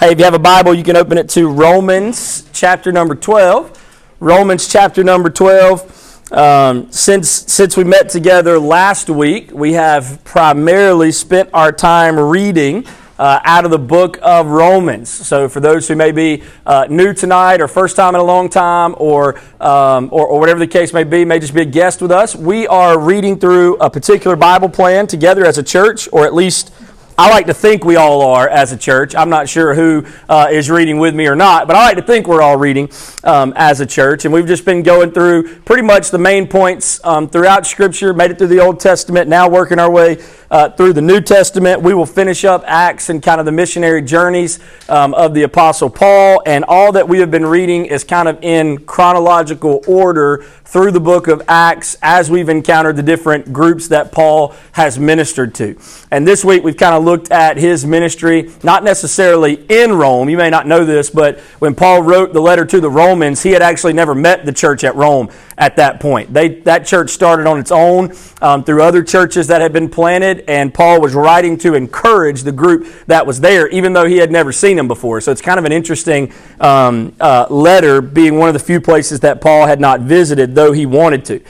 Hey, if you have a Bible, you can open it to Romans chapter number 12. Romans chapter number 12. Um, since, since we met together last week, we have primarily spent our time reading uh, out of the book of Romans. So, for those who may be uh, new tonight, or first time in a long time, or, um, or, or whatever the case may be, may just be a guest with us, we are reading through a particular Bible plan together as a church, or at least I like to think we all are as a church. I'm not sure who uh, is reading with me or not, but I like to think we're all reading um, as a church. And we've just been going through pretty much the main points um, throughout Scripture, made it through the Old Testament, now working our way uh, through the New Testament. We will finish up Acts and kind of the missionary journeys um, of the Apostle Paul. And all that we have been reading is kind of in chronological order through the book of Acts as we've encountered the different groups that Paul has ministered to. And this week we've kind of looked at his ministry, not necessarily in Rome. You may not know this, but when Paul wrote the letter to the Romans, he had actually never met the church at Rome at that point. They, that church started on its own um, through other churches that had been planted, and Paul was writing to encourage the group that was there, even though he had never seen them before. So it's kind of an interesting um, uh, letter, being one of the few places that Paul had not visited, though he wanted to.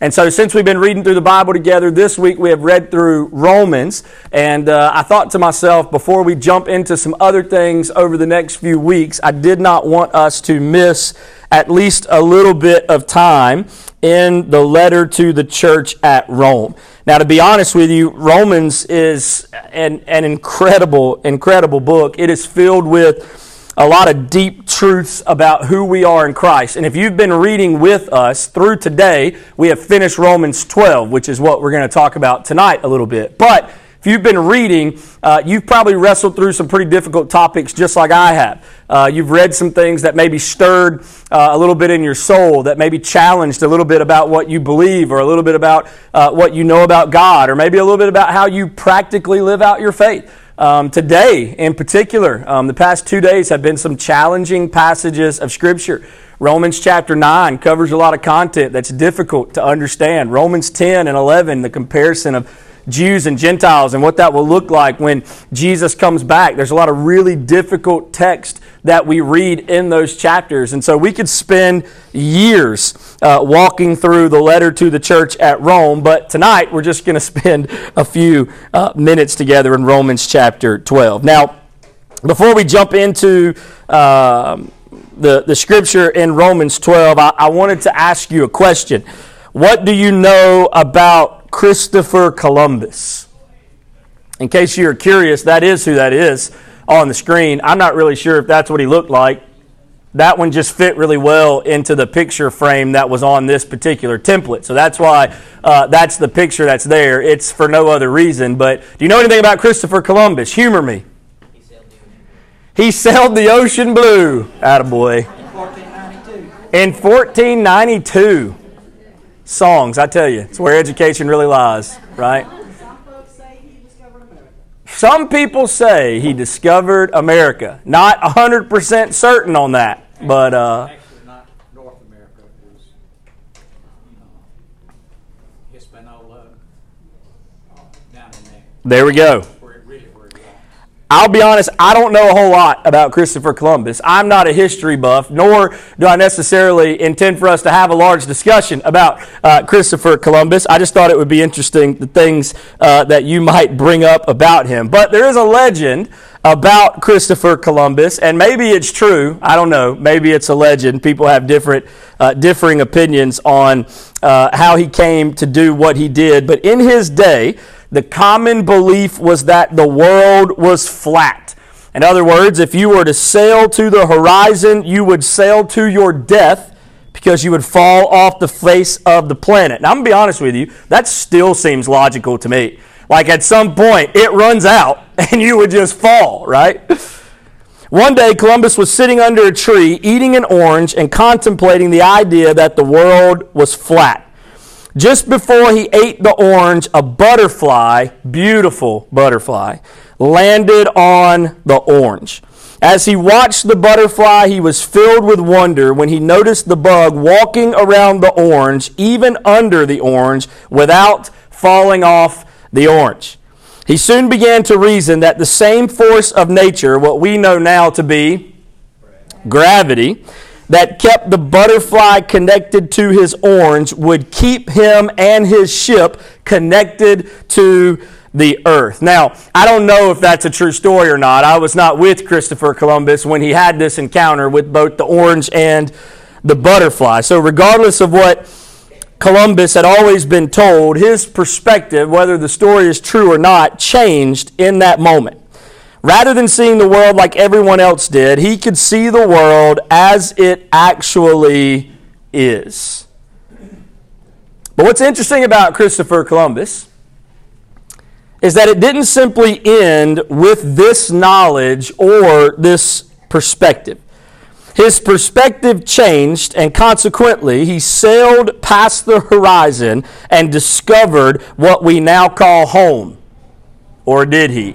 And so, since we've been reading through the Bible together, this week we have read through Romans. And uh, I thought to myself, before we jump into some other things over the next few weeks, I did not want us to miss at least a little bit of time in the letter to the church at Rome. Now, to be honest with you, Romans is an, an incredible, incredible book. It is filled with a lot of deep truths about who we are in Christ. And if you've been reading with us through today, we have finished Romans 12, which is what we're going to talk about tonight a little bit. But if you've been reading, uh, you've probably wrestled through some pretty difficult topics just like I have. Uh, you've read some things that maybe stirred uh, a little bit in your soul, that maybe challenged a little bit about what you believe, or a little bit about uh, what you know about God, or maybe a little bit about how you practically live out your faith. Um, today, in particular, um, the past two days have been some challenging passages of Scripture. Romans chapter 9 covers a lot of content that's difficult to understand. Romans 10 and 11, the comparison of Jews and Gentiles and what that will look like when Jesus comes back. There's a lot of really difficult text that we read in those chapters. And so we could spend years uh, walking through the letter to the church at Rome, but tonight we're just going to spend a few uh, minutes together in Romans chapter 12. Now, before we jump into um, the, the scripture in Romans 12, I, I wanted to ask you a question. What do you know about Christopher Columbus. In case you're curious, that is who that is on the screen. I'm not really sure if that's what he looked like. That one just fit really well into the picture frame that was on this particular template. So that's why uh, that's the picture that's there. It's for no other reason. But do you know anything about Christopher Columbus? Humor me. He sailed the ocean blue. Attaboy. In 1492. In 1492 songs. I tell you, it's where education really lies, right? Some people say he discovered America. Not 100% certain on that, but. Uh, there we go. I'll be honest, I don't know a whole lot about Christopher Columbus. I'm not a history buff, nor do I necessarily intend for us to have a large discussion about uh, Christopher Columbus. I just thought it would be interesting the things uh, that you might bring up about him. But there is a legend about Christopher Columbus, and maybe it's true. I don't know. Maybe it's a legend. People have different, uh, differing opinions on uh, how he came to do what he did. But in his day, the common belief was that the world was flat. In other words, if you were to sail to the horizon, you would sail to your death because you would fall off the face of the planet. Now, I'm going to be honest with you, that still seems logical to me. Like at some point, it runs out and you would just fall, right? One day, Columbus was sitting under a tree, eating an orange, and contemplating the idea that the world was flat. Just before he ate the orange, a butterfly, beautiful butterfly, landed on the orange. As he watched the butterfly, he was filled with wonder when he noticed the bug walking around the orange, even under the orange, without falling off the orange. He soon began to reason that the same force of nature, what we know now to be gravity, that kept the butterfly connected to his orange would keep him and his ship connected to the earth. Now, I don't know if that's a true story or not. I was not with Christopher Columbus when he had this encounter with both the orange and the butterfly. So, regardless of what Columbus had always been told, his perspective, whether the story is true or not, changed in that moment. Rather than seeing the world like everyone else did, he could see the world as it actually is. But what's interesting about Christopher Columbus is that it didn't simply end with this knowledge or this perspective. His perspective changed, and consequently, he sailed past the horizon and discovered what we now call home. Or did he?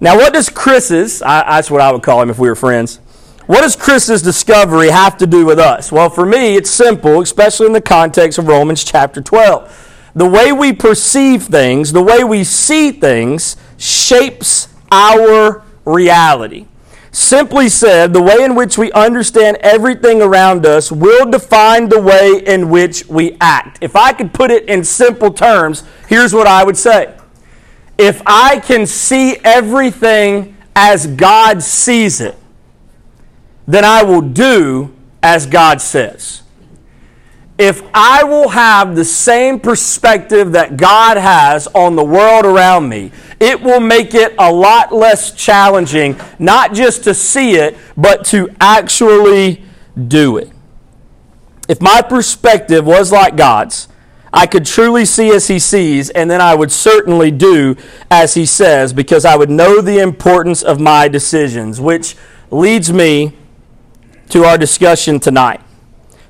Now, what does Chris's, I, that's what I would call him if we were friends, what does Chris's discovery have to do with us? Well, for me, it's simple, especially in the context of Romans chapter 12. The way we perceive things, the way we see things, shapes our reality. Simply said, the way in which we understand everything around us will define the way in which we act. If I could put it in simple terms, here's what I would say. If I can see everything as God sees it, then I will do as God says if I will have the same perspective that God has on the world around me, it will make it a lot less challenging, not just to see it, but to actually do it. If my perspective was like God's, I could truly see as He sees, and then I would certainly do as He says, because I would know the importance of my decisions, which leads me to our discussion tonight.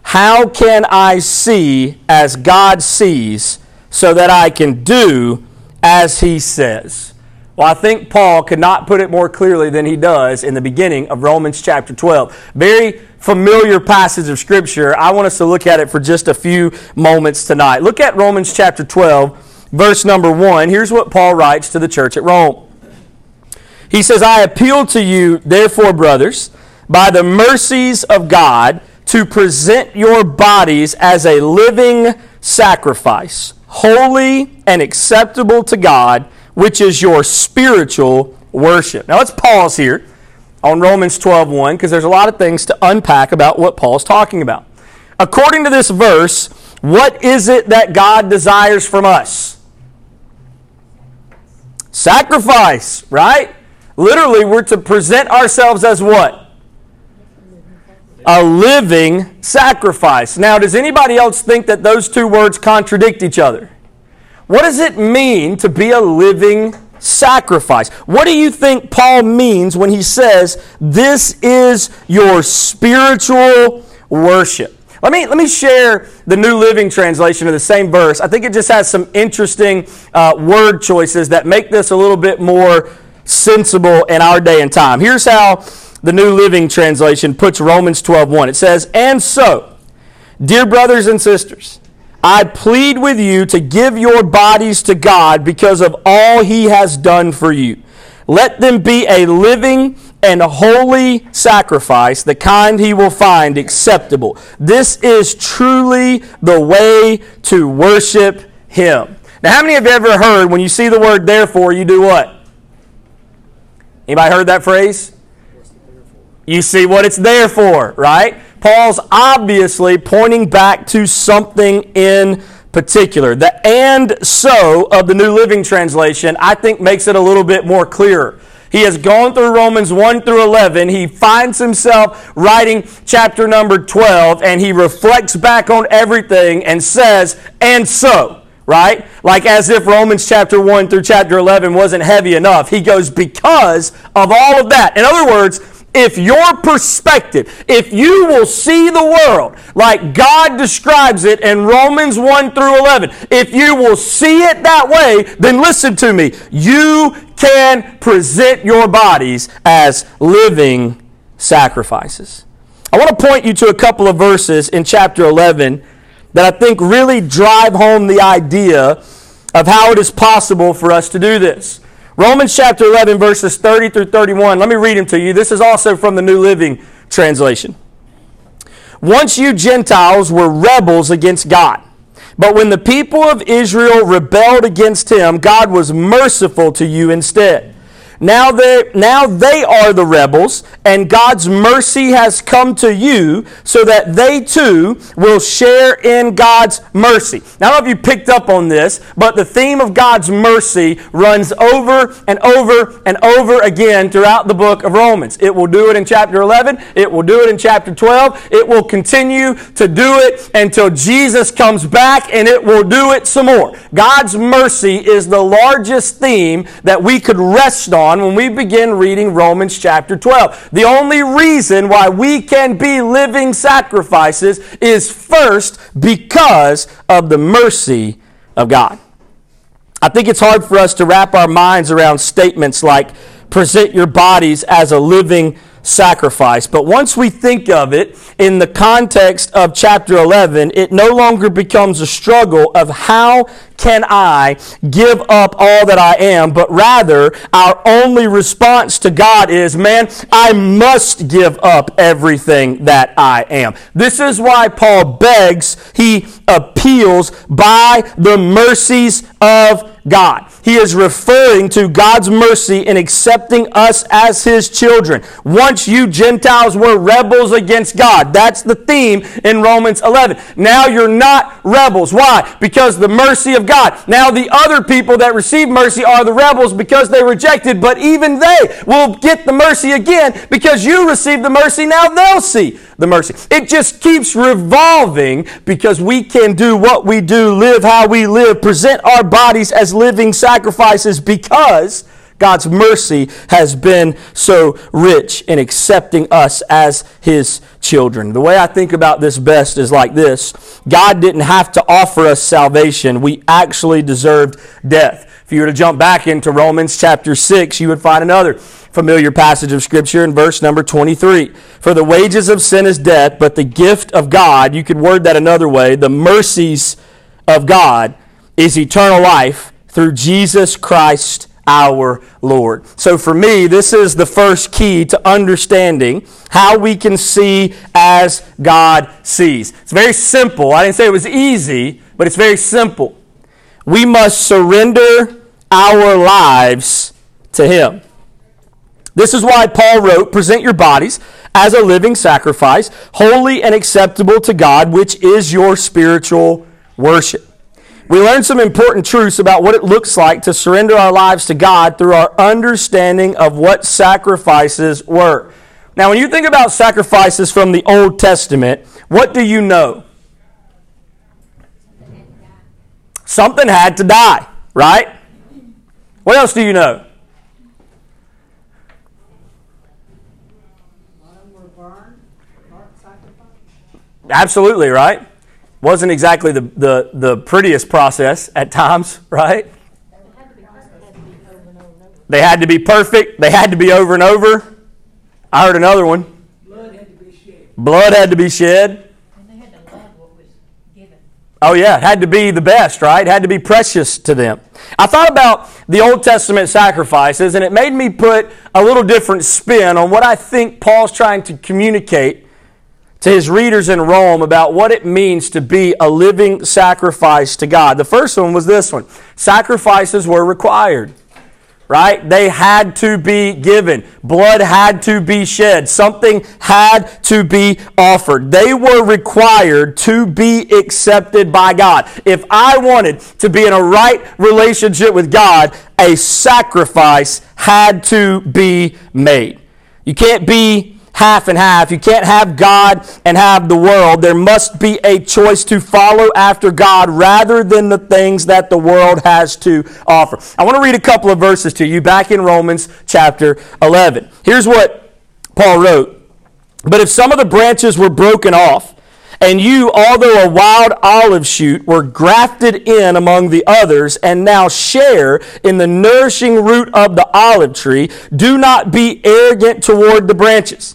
How can I see as God sees so that I can do as He says? Well, I think Paul could not put it more clearly than he does in the beginning of Romans chapter 12. Very familiar passage of Scripture. I want us to look at it for just a few moments tonight. Look at Romans chapter 12, verse number 1. Here's what Paul writes to the church at Rome. He says, I appeal to you, therefore, brothers, by the mercies of God, to present your bodies as a living sacrifice, holy and acceptable to God, which is your spiritual worship. Now let's pause here on Romans 12:1 because there's a lot of things to unpack about what Paul's talking about. According to this verse, what is it that God desires from us? Sacrifice, right? Literally, we're to present ourselves as what? a living sacrifice. Now, does anybody else think that those two words contradict each other? What does it mean to be a living sacrifice? What do you think Paul means when he says this is your spiritual worship? Let me, let me share the New Living Translation of the same verse. I think it just has some interesting uh, word choices that make this a little bit more sensible in our day and time. Here's how the New Living Translation puts Romans 12:1. It says, "And so, dear brothers and sisters, I plead with you to give your bodies to God because of all he has done for you. Let them be a living and holy sacrifice, the kind he will find acceptable. This is truly the way to worship him." Now, how many have you ever heard when you see the word therefore, you do what? Anybody heard that phrase? You see what it's there for, right? Paul's obviously pointing back to something in particular. The and so of the New Living Translation, I think, makes it a little bit more clear. He has gone through Romans 1 through 11. He finds himself writing chapter number 12, and he reflects back on everything and says, and so, right? Like as if Romans chapter 1 through chapter 11 wasn't heavy enough. He goes, because of all of that. In other words, if your perspective, if you will see the world like God describes it in Romans 1 through 11, if you will see it that way, then listen to me. You can present your bodies as living sacrifices. I want to point you to a couple of verses in chapter 11 that I think really drive home the idea of how it is possible for us to do this. Romans chapter 11, verses 30 through 31. Let me read them to you. This is also from the New Living Translation. Once you Gentiles were rebels against God. But when the people of Israel rebelled against him, God was merciful to you instead now they, now they are the rebels, and God's mercy has come to you so that they too will share in God's mercy. Now, I don't know if you picked up on this, but the theme of God's mercy runs over and over and over again throughout the book of Romans. It will do it in chapter 11, it will do it in chapter 12, it will continue to do it until Jesus comes back, and it will do it some more. God's mercy is the largest theme that we could rest on on when we begin reading Romans chapter 12. The only reason why we can be living sacrifices is first because of the mercy of God. I think it's hard for us to wrap our minds around statements like present your bodies as a living sacrifice. But once we think of it in the context of chapter 11, it no longer becomes a struggle of how can I give up all that I am, but rather our only response to God is, man, I must give up everything that I am. This is why Paul begs, he appeals by the mercies of God. He is referring to God's mercy in accepting us as His children. Once you Gentiles were rebels against God. That's the theme in Romans 11. Now you're not rebels. Why? Because the mercy of God. Now the other people that receive mercy are the rebels because they rejected, but even they will get the mercy again because you received the mercy. Now they'll see the mercy. It just keeps revolving because we can do what we do, live how we live, present our bodies as living sacrifices because God's mercy has been so rich in accepting us as His children. The way I think about this best is like this God didn't have to offer us salvation, we actually deserved death. If you were to jump back into Romans chapter 6, you would find another familiar passage of Scripture in verse number 23. For the wages of sin is death, but the gift of God, you could word that another way, the mercies of God is eternal life through Jesus Christ our Lord. So for me, this is the first key to understanding how we can see as God sees. It's very simple. I didn't say it was easy, but it's very simple. We must surrender our lives to Him. This is why Paul wrote, Present your bodies as a living sacrifice, holy and acceptable to God, which is your spiritual worship. We learned some important truths about what it looks like to surrender our lives to God through our understanding of what sacrifices were. Now, when you think about sacrifices from the Old Testament, what do you know? Something had to die, right? What else do you know? Absolutely, right? Wasn't exactly the, the, the prettiest process at times, right? They had to be perfect. They had to be over and over. I heard another one. Blood had to be shed. Blood had to be shed. Oh, yeah, it had to be the best, right? It had to be precious to them. I thought about the Old Testament sacrifices, and it made me put a little different spin on what I think Paul's trying to communicate to his readers in Rome about what it means to be a living sacrifice to God. The first one was this one sacrifices were required. Right? They had to be given. Blood had to be shed. Something had to be offered. They were required to be accepted by God. If I wanted to be in a right relationship with God, a sacrifice had to be made. You can't be half and half. You can't have God and have the world. There must be a choice to follow after God rather than the things that the world has to offer. I want to read a couple of verses to you back in Romans chapter 11. Here's what Paul wrote. But if some of the branches were broken off, and you, although a wild olive shoot, were grafted in among the others, and now share in the nourishing root of the olive tree, do not be arrogant toward the branches.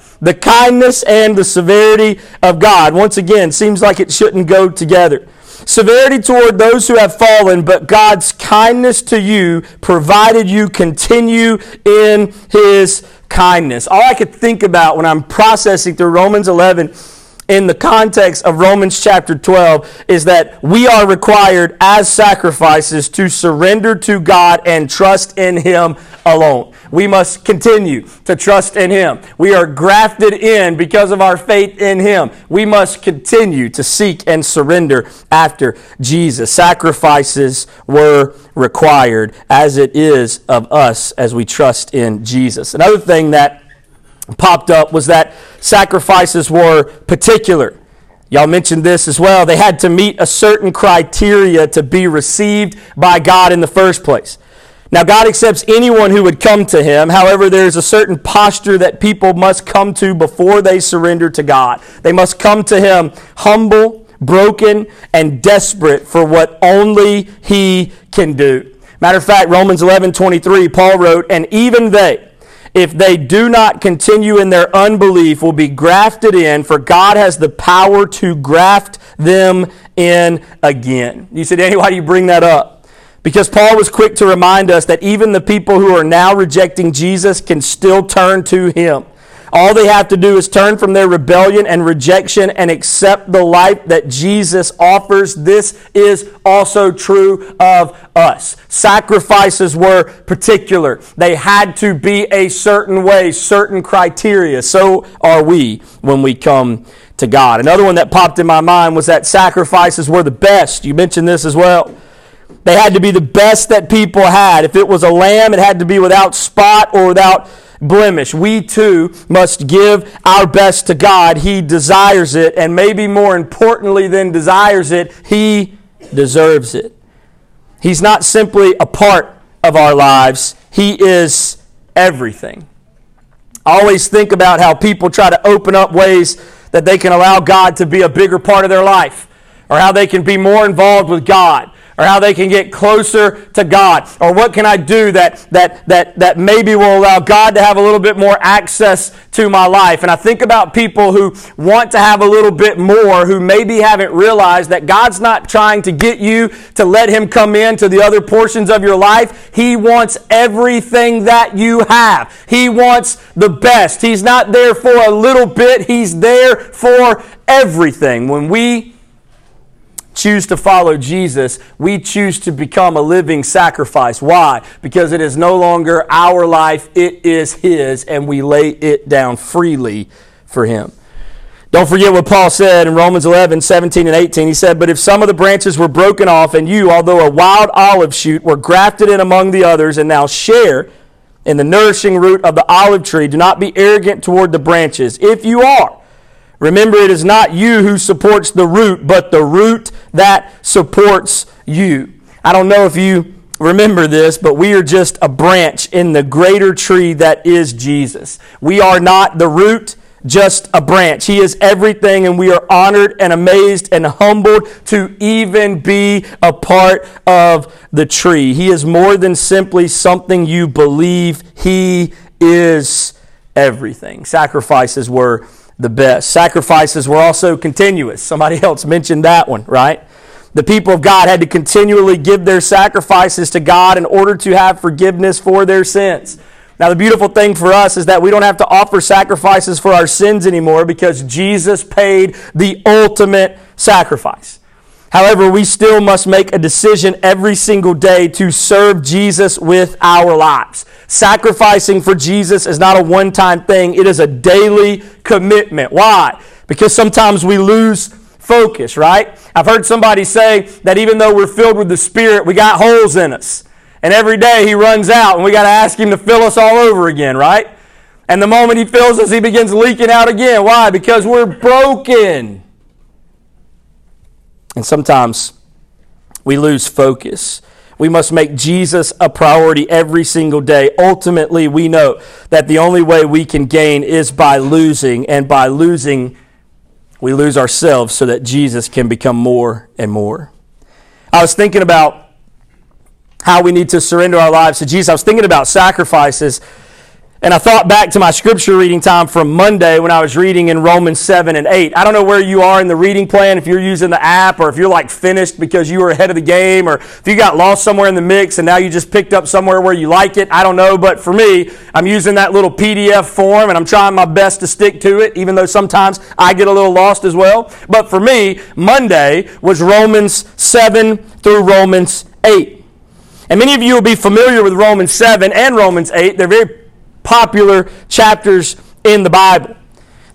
The kindness and the severity of God. Once again, seems like it shouldn't go together severity toward those who have fallen, but God's kindness to you provided you continue in his kindness. All I could think about when I'm processing through Romans 11 in the context of Romans chapter 12 is that we are required as sacrifices to surrender to God and trust in him alone. We must continue to trust in Him. We are grafted in because of our faith in Him. We must continue to seek and surrender after Jesus. Sacrifices were required as it is of us as we trust in Jesus. Another thing that popped up was that sacrifices were particular. Y'all mentioned this as well. They had to meet a certain criteria to be received by God in the first place. Now, God accepts anyone who would come to Him. However, there's a certain posture that people must come to before they surrender to God. They must come to Him humble, broken, and desperate for what only He can do. Matter of fact, Romans 11 23, Paul wrote, And even they, if they do not continue in their unbelief, will be grafted in, for God has the power to graft them in again. You said, Danny, why do you bring that up? Because Paul was quick to remind us that even the people who are now rejecting Jesus can still turn to him. All they have to do is turn from their rebellion and rejection and accept the life that Jesus offers. This is also true of us. Sacrifices were particular. They had to be a certain way, certain criteria. So are we when we come to God. Another one that popped in my mind was that sacrifices were the best. You mentioned this as well. They had to be the best that people had. If it was a lamb, it had to be without spot or without blemish. We too must give our best to God. He desires it, and maybe more importantly than desires it, He deserves it. He's not simply a part of our lives, He is everything. I always think about how people try to open up ways that they can allow God to be a bigger part of their life, or how they can be more involved with God or how they can get closer to God, or what can I do that, that, that, that maybe will allow God to have a little bit more access to my life. And I think about people who want to have a little bit more, who maybe haven't realized that God's not trying to get you to let Him come into the other portions of your life. He wants everything that you have. He wants the best. He's not there for a little bit, He's there for everything. When we choose to follow Jesus, we choose to become a living sacrifice. Why? Because it is no longer our life, it is His, and we lay it down freely for Him. Don't forget what Paul said in Romans 11, 17, and 18. He said, But if some of the branches were broken off, and you, although a wild olive shoot, were grafted in among the others, and now share in the nourishing root of the olive tree, do not be arrogant toward the branches. If you are, Remember, it is not you who supports the root, but the root that supports you. I don't know if you remember this, but we are just a branch in the greater tree that is Jesus. We are not the root, just a branch. He is everything, and we are honored and amazed and humbled to even be a part of the tree. He is more than simply something you believe, He is everything. Sacrifices were the best. Sacrifices were also continuous. Somebody else mentioned that one, right? The people of God had to continually give their sacrifices to God in order to have forgiveness for their sins. Now, the beautiful thing for us is that we don't have to offer sacrifices for our sins anymore because Jesus paid the ultimate sacrifice. However, we still must make a decision every single day to serve Jesus with our lives. Sacrificing for Jesus is not a one time thing, it is a daily commitment. Why? Because sometimes we lose focus, right? I've heard somebody say that even though we're filled with the Spirit, we got holes in us. And every day he runs out and we got to ask him to fill us all over again, right? And the moment he fills us, he begins leaking out again. Why? Because we're broken. And sometimes we lose focus. We must make Jesus a priority every single day. Ultimately, we know that the only way we can gain is by losing, and by losing, we lose ourselves so that Jesus can become more and more. I was thinking about how we need to surrender our lives to Jesus. I was thinking about sacrifices and I thought back to my scripture reading time from Monday when I was reading in Romans 7 and 8. I don't know where you are in the reading plan, if you're using the app or if you're like finished because you were ahead of the game or if you got lost somewhere in the mix and now you just picked up somewhere where you like it. I don't know. But for me, I'm using that little PDF form and I'm trying my best to stick to it, even though sometimes I get a little lost as well. But for me, Monday was Romans 7 through Romans 8. And many of you will be familiar with Romans 7 and Romans 8. They're very popular chapters in the Bible.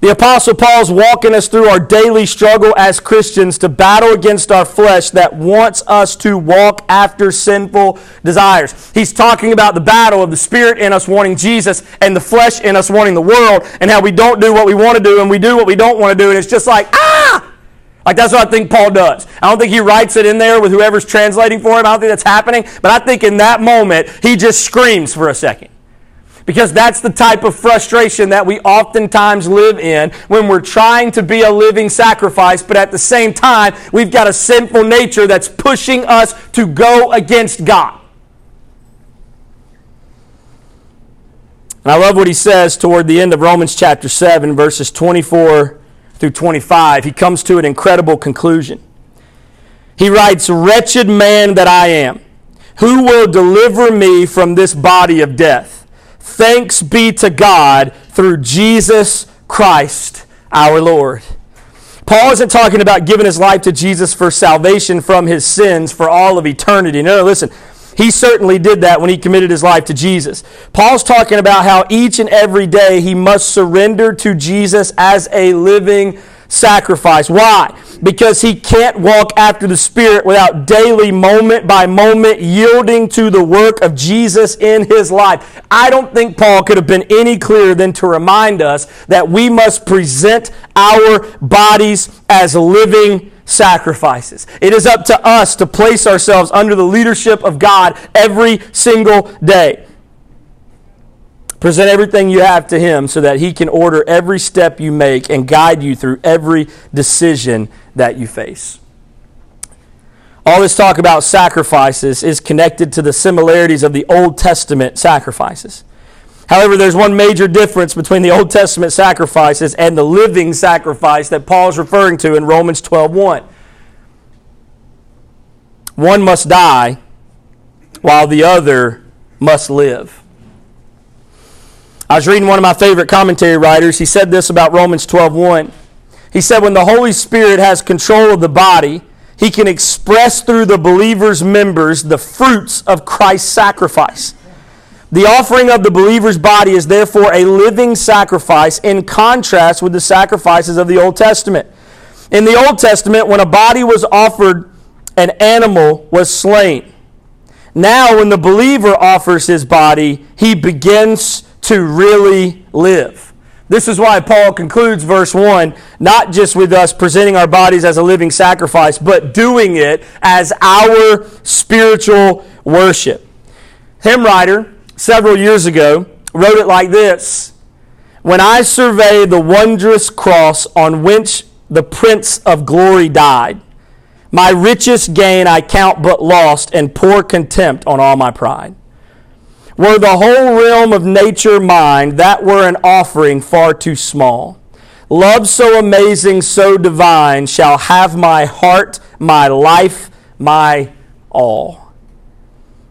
The Apostle Paul's walking us through our daily struggle as Christians to battle against our flesh that wants us to walk after sinful desires. He's talking about the battle of the Spirit in us wanting Jesus and the flesh in us wanting the world, and how we don't do what we want to do and we do what we don't want to do, and it's just like, ah! Like that's what I think Paul does. I don't think he writes it in there with whoever's translating for him. I don't think that's happening, but I think in that moment, he just screams for a second. Because that's the type of frustration that we oftentimes live in when we're trying to be a living sacrifice, but at the same time, we've got a sinful nature that's pushing us to go against God. And I love what he says toward the end of Romans chapter 7, verses 24 through 25. He comes to an incredible conclusion. He writes, Wretched man that I am, who will deliver me from this body of death? Thanks be to God through Jesus Christ our Lord. Paul isn't talking about giving his life to Jesus for salvation from his sins for all of eternity. No, listen. He certainly did that when he committed his life to Jesus. Paul's talking about how each and every day he must surrender to Jesus as a living sacrifice. Why? Because he can't walk after the Spirit without daily, moment by moment, yielding to the work of Jesus in his life. I don't think Paul could have been any clearer than to remind us that we must present our bodies as living sacrifices. It is up to us to place ourselves under the leadership of God every single day. Present everything you have to Him so that He can order every step you make and guide you through every decision that you face. All this talk about sacrifices is connected to the similarities of the Old Testament sacrifices. However, there's one major difference between the Old Testament sacrifices and the living sacrifice that Paul is referring to in Romans 12:1. One must die while the other must live. I was reading one of my favorite commentary writers. He said this about Romans 12:1. He said when the Holy Spirit has control of the body, he can express through the believer's members the fruits of Christ's sacrifice. The offering of the believer's body is therefore a living sacrifice in contrast with the sacrifices of the Old Testament. In the Old Testament, when a body was offered, an animal was slain. Now, when the believer offers his body, he begins to really live. This is why Paul concludes verse 1 not just with us presenting our bodies as a living sacrifice, but doing it as our spiritual worship. Hymn writer, several years ago, wrote it like this When I survey the wondrous cross on which the Prince of Glory died, my richest gain I count but lost and pour contempt on all my pride. Were the whole realm of nature mine, that were an offering far too small. Love so amazing, so divine, shall have my heart, my life, my all.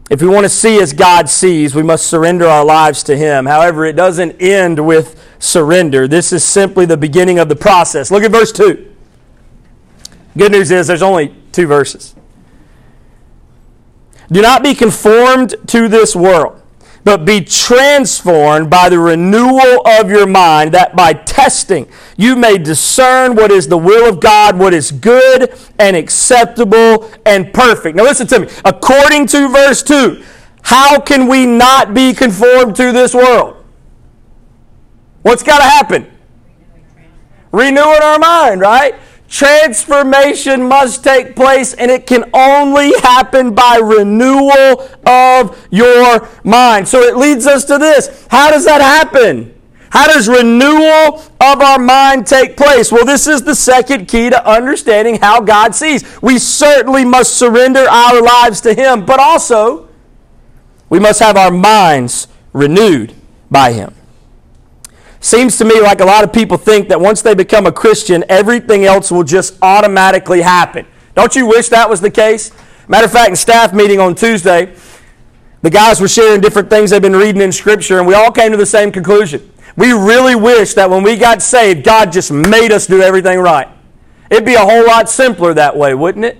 If we want to see as God sees, we must surrender our lives to Him. However, it doesn't end with surrender. This is simply the beginning of the process. Look at verse 2. Good news is there's only two verses. Do not be conformed to this world but be transformed by the renewal of your mind, that by testing you may discern what is the will of God, what is good and acceptable and perfect. Now, listen to me. According to verse 2, how can we not be conformed to this world? What's got to happen? Renewing our mind, right? Transformation must take place, and it can only happen by renewal of your mind. So it leads us to this. How does that happen? How does renewal of our mind take place? Well, this is the second key to understanding how God sees. We certainly must surrender our lives to Him, but also we must have our minds renewed by Him. Seems to me like a lot of people think that once they become a Christian, everything else will just automatically happen. Don't you wish that was the case? Matter of fact, in staff meeting on Tuesday, the guys were sharing different things they've been reading in Scripture, and we all came to the same conclusion. We really wish that when we got saved, God just made us do everything right. It'd be a whole lot simpler that way, wouldn't it?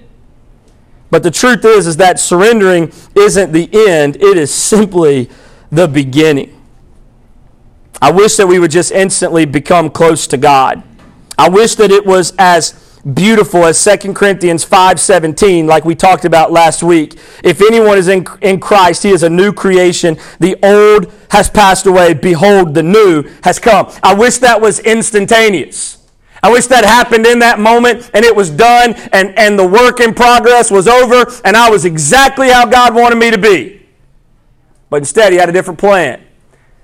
But the truth is, is that surrendering isn't the end, it is simply the beginning. I wish that we would just instantly become close to God. I wish that it was as beautiful as 2 Corinthians 5:17 like we talked about last week. If anyone is in, in Christ, he is a new creation. The old has passed away, behold the new has come. I wish that was instantaneous. I wish that happened in that moment and it was done and, and the work in progress was over and I was exactly how God wanted me to be. But instead, he had a different plan.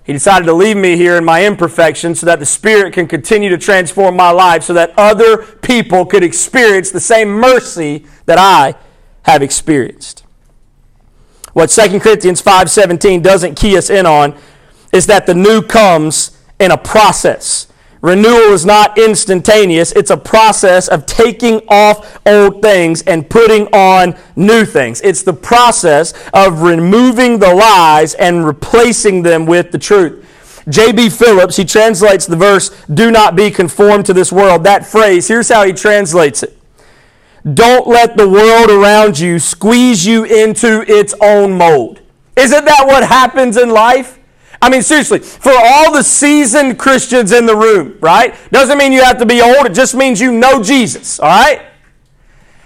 He decided to leave me here in my imperfection so that the Spirit can continue to transform my life so that other people could experience the same mercy that I have experienced. What 2 Corinthians 5:17 doesn't key us in on is that the new comes in a process. Renewal is not instantaneous. It's a process of taking off old things and putting on new things. It's the process of removing the lies and replacing them with the truth. J.B. Phillips, he translates the verse, do not be conformed to this world. That phrase, here's how he translates it. Don't let the world around you squeeze you into its own mold. Isn't that what happens in life? I mean, seriously, for all the seasoned Christians in the room, right? Doesn't mean you have to be old, it just means you know Jesus, all right?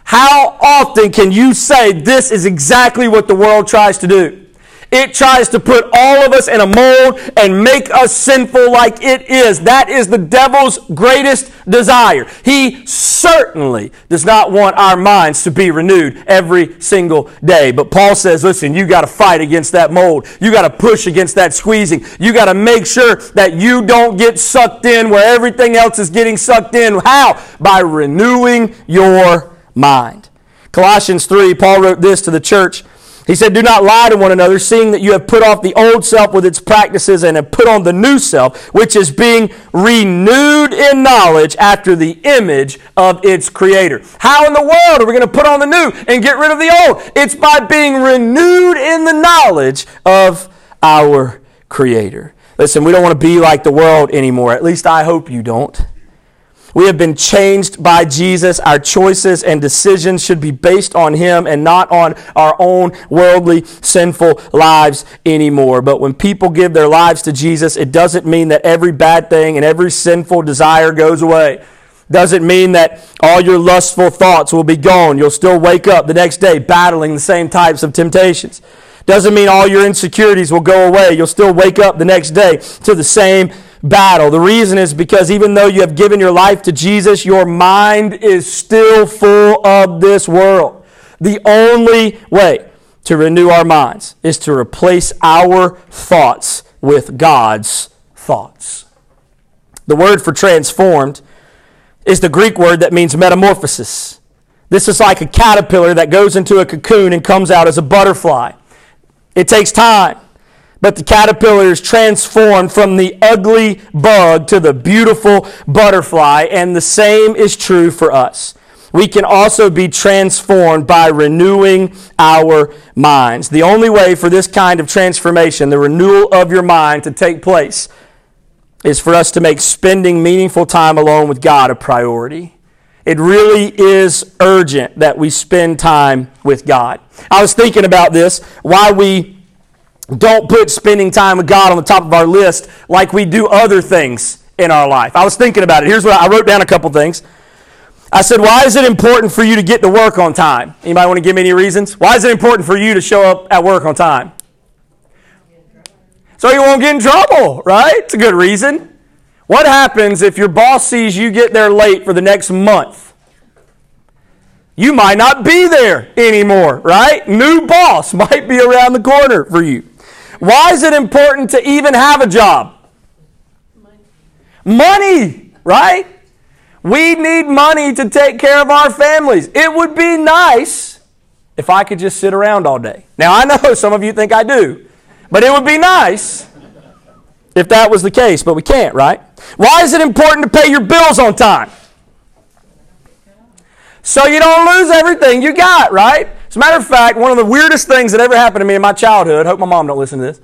How often can you say this is exactly what the world tries to do? It tries to put all of us in a mold and make us sinful like it is. That is the devil's greatest desire. He certainly does not want our minds to be renewed every single day. But Paul says, listen, you got to fight against that mold. You got to push against that squeezing. You got to make sure that you don't get sucked in where everything else is getting sucked in. How? By renewing your mind. Colossians 3, Paul wrote this to the church he said, Do not lie to one another, seeing that you have put off the old self with its practices and have put on the new self, which is being renewed in knowledge after the image of its creator. How in the world are we going to put on the new and get rid of the old? It's by being renewed in the knowledge of our creator. Listen, we don't want to be like the world anymore. At least I hope you don't. We have been changed by Jesus. Our choices and decisions should be based on Him and not on our own worldly, sinful lives anymore. But when people give their lives to Jesus, it doesn't mean that every bad thing and every sinful desire goes away. Doesn't mean that all your lustful thoughts will be gone. You'll still wake up the next day battling the same types of temptations. Doesn't mean all your insecurities will go away. You'll still wake up the next day to the same battle. The reason is because even though you have given your life to Jesus, your mind is still full of this world. The only way to renew our minds is to replace our thoughts with God's thoughts. The word for transformed is the Greek word that means metamorphosis. This is like a caterpillar that goes into a cocoon and comes out as a butterfly. It takes time. But the caterpillar is transformed from the ugly bug to the beautiful butterfly, and the same is true for us. We can also be transformed by renewing our minds. The only way for this kind of transformation, the renewal of your mind, to take place is for us to make spending meaningful time alone with God a priority. It really is urgent that we spend time with God. I was thinking about this, why we don't put spending time with God on the top of our list like we do other things in our life. I was thinking about it. Here's what I, wrote down a couple things. I said, why is it important for you to get to work on time? Anybody want to give me any reasons? Why is it important for you to show up at work on time? So you won't get in trouble, right? It's a good reason. What happens if your boss sees you get there late for the next month? You might not be there anymore, right? New boss might be around the corner for you. Why is it important to even have a job? Money, right? We need money to take care of our families. It would be nice if I could just sit around all day. Now, I know some of you think I do, but it would be nice if that was the case, but we can't, right? Why is it important to pay your bills on time? So you don't lose everything you got, right? As a matter of fact, one of the weirdest things that ever happened to me in my childhood, hope my mom don't listen to this.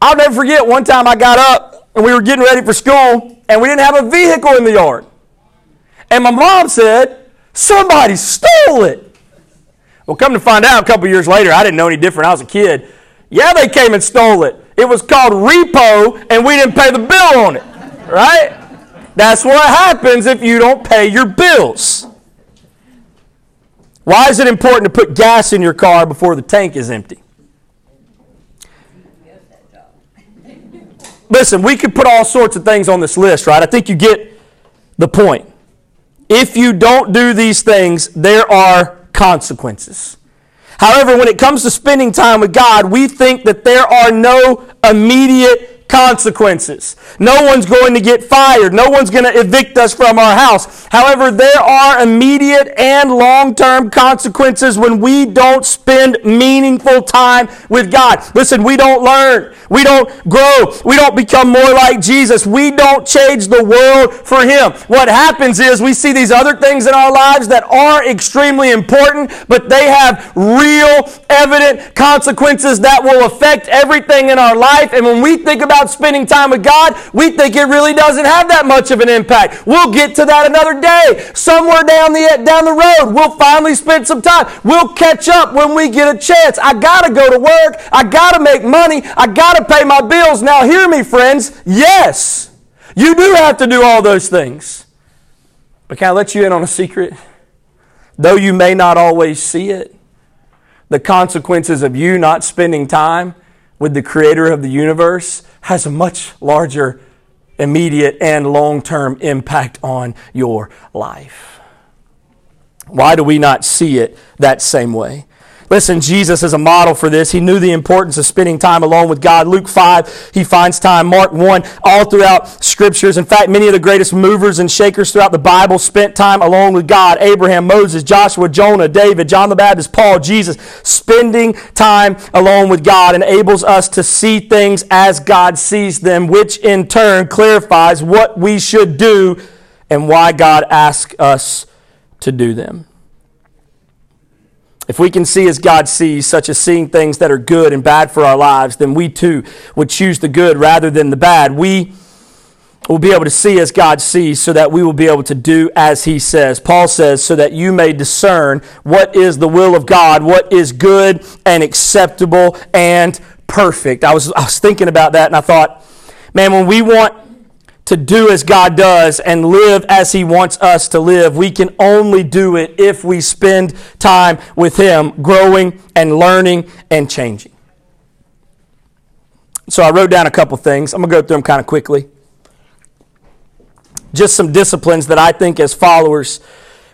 I'll never forget one time I got up and we were getting ready for school and we didn't have a vehicle in the yard. And my mom said, somebody stole it. Well, come to find out a couple years later, I didn't know any different. I was a kid. Yeah, they came and stole it. It was called repo, and we didn't pay the bill on it. Right? That's what happens if you don't pay your bills. Why is it important to put gas in your car before the tank is empty? Listen, we could put all sorts of things on this list, right? I think you get the point. If you don't do these things, there are consequences. However, when it comes to spending time with God, we think that there are no immediate consequences. No one's going to get fired. No one's going to evict us from our house. However, there are immediate and long term consequences when we don't spend meaningful time with God. Listen, we don't learn. We don't grow. We don't become more like Jesus. We don't change the world for Him. What happens is we see these other things in our lives that are extremely important, but they have real, evident consequences that will affect everything in our life. And when we think about about spending time with God, we think it really doesn't have that much of an impact. We'll get to that another day. Somewhere down the, down the road, we'll finally spend some time. We'll catch up when we get a chance. I got to go to work. I got to make money. I got to pay my bills. Now, hear me, friends. Yes, you do have to do all those things. But can I let you in on a secret? Though you may not always see it, the consequences of you not spending time with the creator of the universe has a much larger immediate and long term impact on your life. Why do we not see it that same way? Listen, Jesus is a model for this. He knew the importance of spending time alone with God. Luke 5, he finds time. Mark 1, all throughout scriptures. In fact, many of the greatest movers and shakers throughout the Bible spent time alone with God. Abraham, Moses, Joshua, Jonah, David, John the Baptist, Paul, Jesus. Spending time alone with God enables us to see things as God sees them, which in turn clarifies what we should do and why God asks us to do them. If we can see as God sees, such as seeing things that are good and bad for our lives, then we too would choose the good rather than the bad. We will be able to see as God sees so that we will be able to do as He says. Paul says, so that you may discern what is the will of God, what is good and acceptable and perfect. I was, I was thinking about that and I thought, man, when we want to do as God does and live as He wants us to live. We can only do it if we spend time with Him, growing and learning and changing. So I wrote down a couple things. I'm going to go through them kind of quickly. Just some disciplines that I think as followers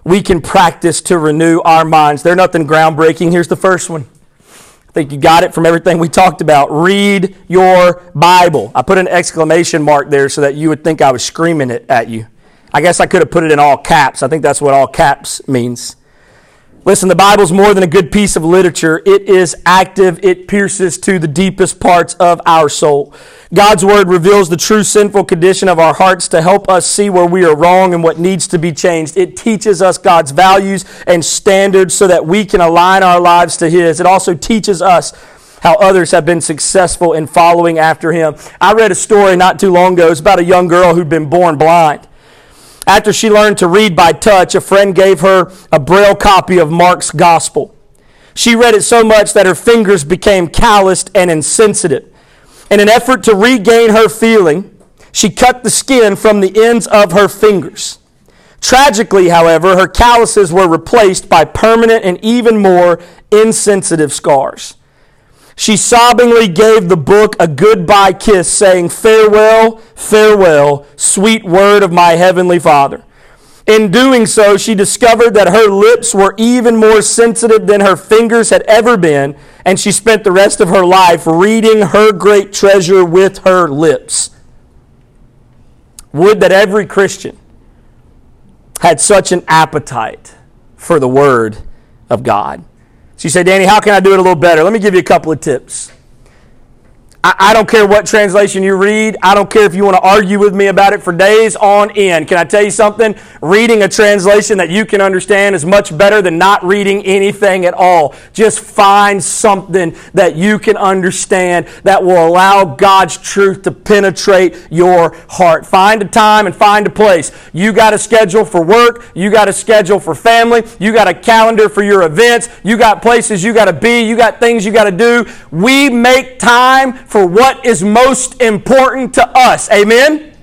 we can practice to renew our minds. They're nothing groundbreaking. Here's the first one I think you got it from everything we talked about. Read your Bible. I put an exclamation mark there so that you would think I was screaming it at you. I guess I could have put it in all caps. I think that's what all caps means. Listen, the Bible's more than a good piece of literature. It is active. It pierces to the deepest parts of our soul. God's Word reveals the true sinful condition of our hearts to help us see where we are wrong and what needs to be changed. It teaches us God's values and standards so that we can align our lives to His. It also teaches us how others have been successful in following after Him. I read a story not too long ago. It's about a young girl who'd been born blind. After she learned to read by touch, a friend gave her a braille copy of Mark's gospel. She read it so much that her fingers became calloused and insensitive. In an effort to regain her feeling, she cut the skin from the ends of her fingers. Tragically, however, her calluses were replaced by permanent and even more insensitive scars. She sobbingly gave the book a goodbye kiss, saying, Farewell, farewell, sweet word of my heavenly Father. In doing so, she discovered that her lips were even more sensitive than her fingers had ever been, and she spent the rest of her life reading her great treasure with her lips. Would that every Christian had such an appetite for the Word of God. She said, Danny, how can I do it a little better? Let me give you a couple of tips. I, I don't care what translation you read. I don't care if you want to argue with me about it for days on end. Can I tell you something? Reading a translation that you can understand is much better than not reading anything at all. Just find something that you can understand that will allow God's truth to penetrate your heart. Find a time and find a place. You got a schedule for work. You got a schedule for family. You got a calendar for your events. You got places you got to be. You got things you got to do. We make time for what is most important to us. Amen?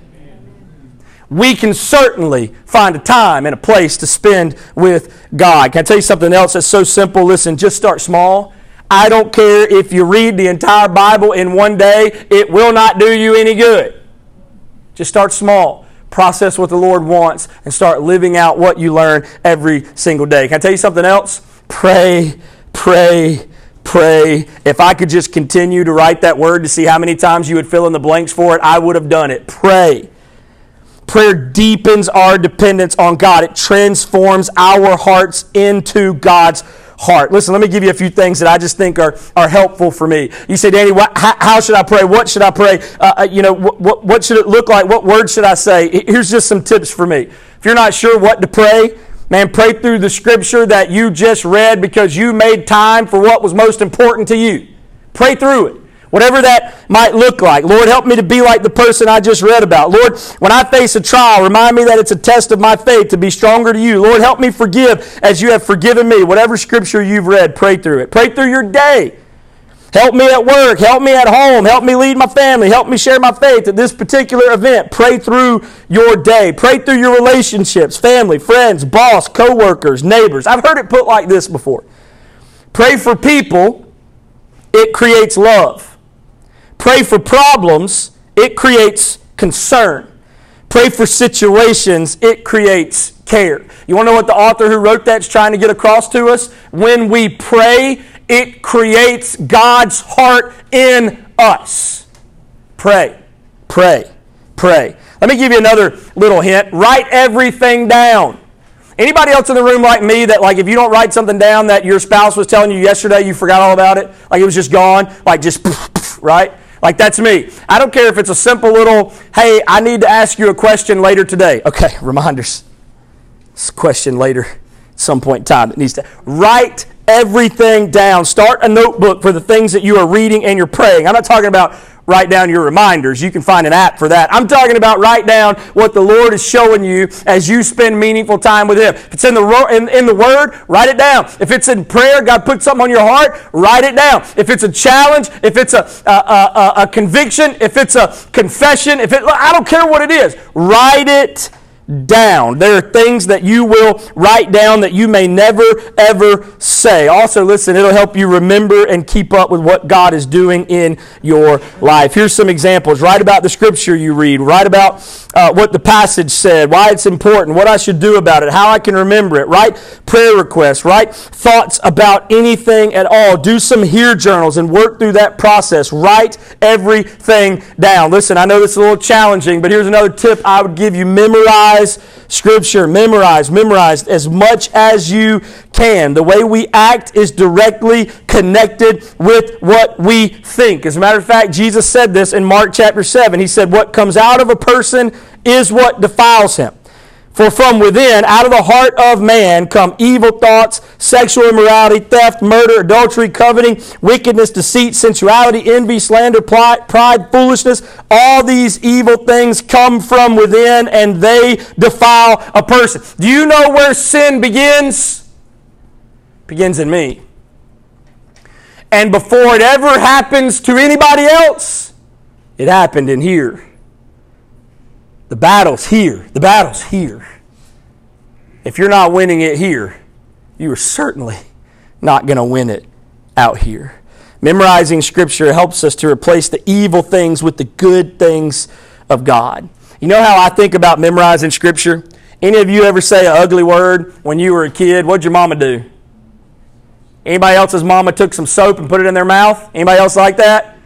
We can certainly find a time and a place to spend with God. Can I tell you something else that's so simple? Listen, just start small. I don't care if you read the entire Bible in one day, it will not do you any good. Just start small. Process what the Lord wants and start living out what you learn every single day. Can I tell you something else? Pray, pray, pray. If I could just continue to write that word to see how many times you would fill in the blanks for it, I would have done it. Pray. Prayer deepens our dependence on God. It transforms our hearts into God's heart. Listen, let me give you a few things that I just think are, are helpful for me. You say, Danny, what, how, how, should I pray? What should I pray? Uh, uh you know, what, what should it look like? What words should I say? Here's just some tips for me. If you're not sure what to pray, Man, pray through the scripture that you just read because you made time for what was most important to you. Pray through it. Whatever that might look like. Lord, help me to be like the person I just read about. Lord, when I face a trial, remind me that it's a test of my faith to be stronger to you. Lord, help me forgive as you have forgiven me. Whatever scripture you've read, pray through it. Pray through your day. Help me at work. Help me at home. Help me lead my family. Help me share my faith at this particular event. Pray through your day. Pray through your relationships, family, friends, boss, co-workers, neighbors. I've heard it put like this before. Pray for people, it creates love. Pray for problems, it creates concern. Pray for situations, it creates care. You want to know what the author who wrote that's trying to get across to us? When we pray, it creates God's heart in us. Pray, pray, pray. Let me give you another little hint. Write everything down. Anybody else in the room like me that like if you don't write something down that your spouse was telling you yesterday, you forgot all about it? Like it was just gone, like just right? Like that's me. I don't care if it's a simple little, hey, I need to ask you a question later today. Okay, reminders. This question later at some point in time. It needs to write everything down. Start a notebook for the things that you are reading and you're praying. I'm not talking about write down your reminders. You can find an app for that. I'm talking about write down what the Lord is showing you as you spend meaningful time with Him. If it's in the, in, in the Word, write it down. If it's in prayer, God put something on your heart, write it down. If it's a challenge, if it's a, a, a, a conviction, if it's a confession, if it, I don't care what it is, write it down. There are things that you will write down that you may never, ever say. Also, listen, it'll help you remember and keep up with what God is doing in your life. Here's some examples. Write about the scripture you read. Write about uh, what the passage said, why it's important, what I should do about it, how I can remember it. Write prayer requests. Write thoughts about anything at all. Do some hear journals and work through that process. Write everything down. Listen, I know this is a little challenging, but here's another tip I would give you. Memorize memorize Scripture. Memorize, memorize as much as you can. The way we act is directly connected with what we think. As a matter of fact, Jesus said this in Mark chapter 7. He said, What comes out of a person is what defiles him. For from within, out of the heart of man, come evil thoughts, sexual immorality, theft, murder, adultery, coveting, wickedness, deceit, sensuality, envy, slander, pride, foolishness. All these evil things come from within and they defile a person. Do you know where sin begins? begins in me. And before it ever happens to anybody else, it happened in here. The battle's here. The battle's here. If you're not winning it here, you are certainly not going to win it out here. Memorizing Scripture helps us to replace the evil things with the good things of God. You know how I think about memorizing Scripture? Any of you ever say an ugly word when you were a kid? What'd your mama do? Anybody else's mama took some soap and put it in their mouth? Anybody else like that?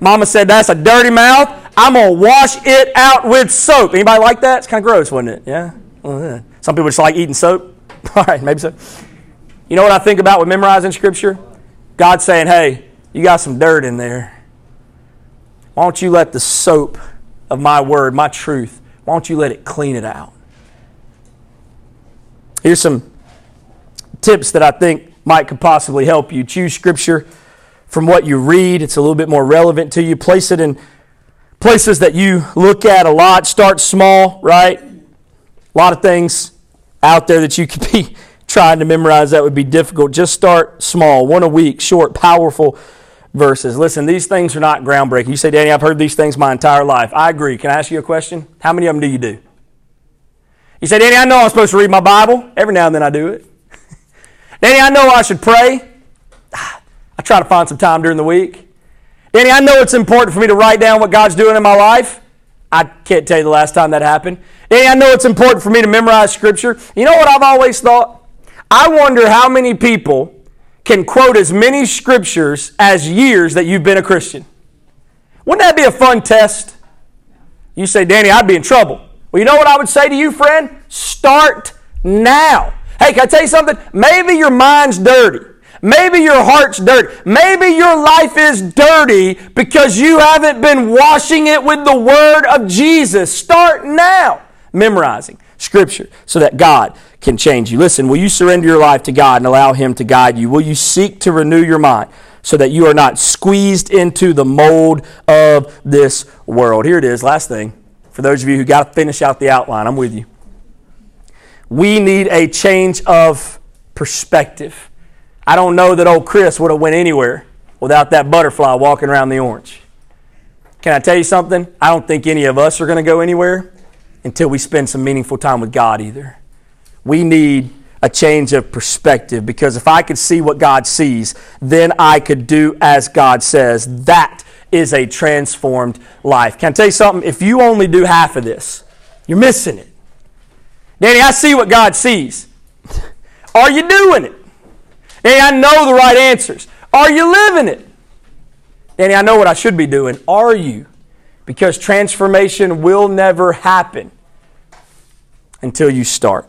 Mama said, That's a dirty mouth. I'm going to wash it out with soap. Anybody like that? It's kind of gross, wasn't it? Yeah? Some people just like eating soap. All right, maybe so. You know what I think about with memorizing Scripture? God saying, Hey, you got some dirt in there. Why don't you let the soap of my word, my truth, why don't you let it clean it out? Here's some tips that I think might could possibly help you. Choose scripture from what you read. It's a little bit more relevant to you. Place it in places that you look at a lot. Start small, right? A lot of things out there that you could be trying to memorize that would be difficult. Just start small, one a week, short, powerful verses. Listen, these things are not groundbreaking. You say, Danny, I've heard these things my entire life. I agree. Can I ask you a question? How many of them do you do? You say, Danny, I know I'm supposed to read my Bible. Every now and then I do it. Danny, I know I should pray. I try to find some time during the week. Danny, I know it's important for me to write down what God's doing in my life. I can't tell you the last time that happened. Danny, I know it's important for me to memorize Scripture. You know what I've always thought? I wonder how many people can quote as many scriptures as years that you've been a Christian. Wouldn't that be a fun test? You say, Danny, I'd be in trouble. Well, you know what I would say to you, friend? Start now. Hey, can I tell you something? Maybe your mind's dirty. Maybe your heart's dirty. Maybe your life is dirty because you haven't been washing it with the Word of Jesus. Start now memorizing Scripture so that God can change you. Listen, will you surrender your life to God and allow Him to guide you? Will you seek to renew your mind so that you are not squeezed into the mold of this world? Here it is, last thing. For those of you who got to finish out the outline, I'm with you. We need a change of perspective. I don't know that old Chris would have went anywhere without that butterfly walking around the orange. Can I tell you something? I don't think any of us are going to go anywhere until we spend some meaningful time with God either. We need a change of perspective because if I could see what God sees, then I could do as God says. That is a transformed life. Can I tell you something? If you only do half of this, you're missing it. Danny, I see what God sees. Are you doing it? Danny, I know the right answers. Are you living it? Danny, I know what I should be doing. Are you? Because transformation will never happen until you start.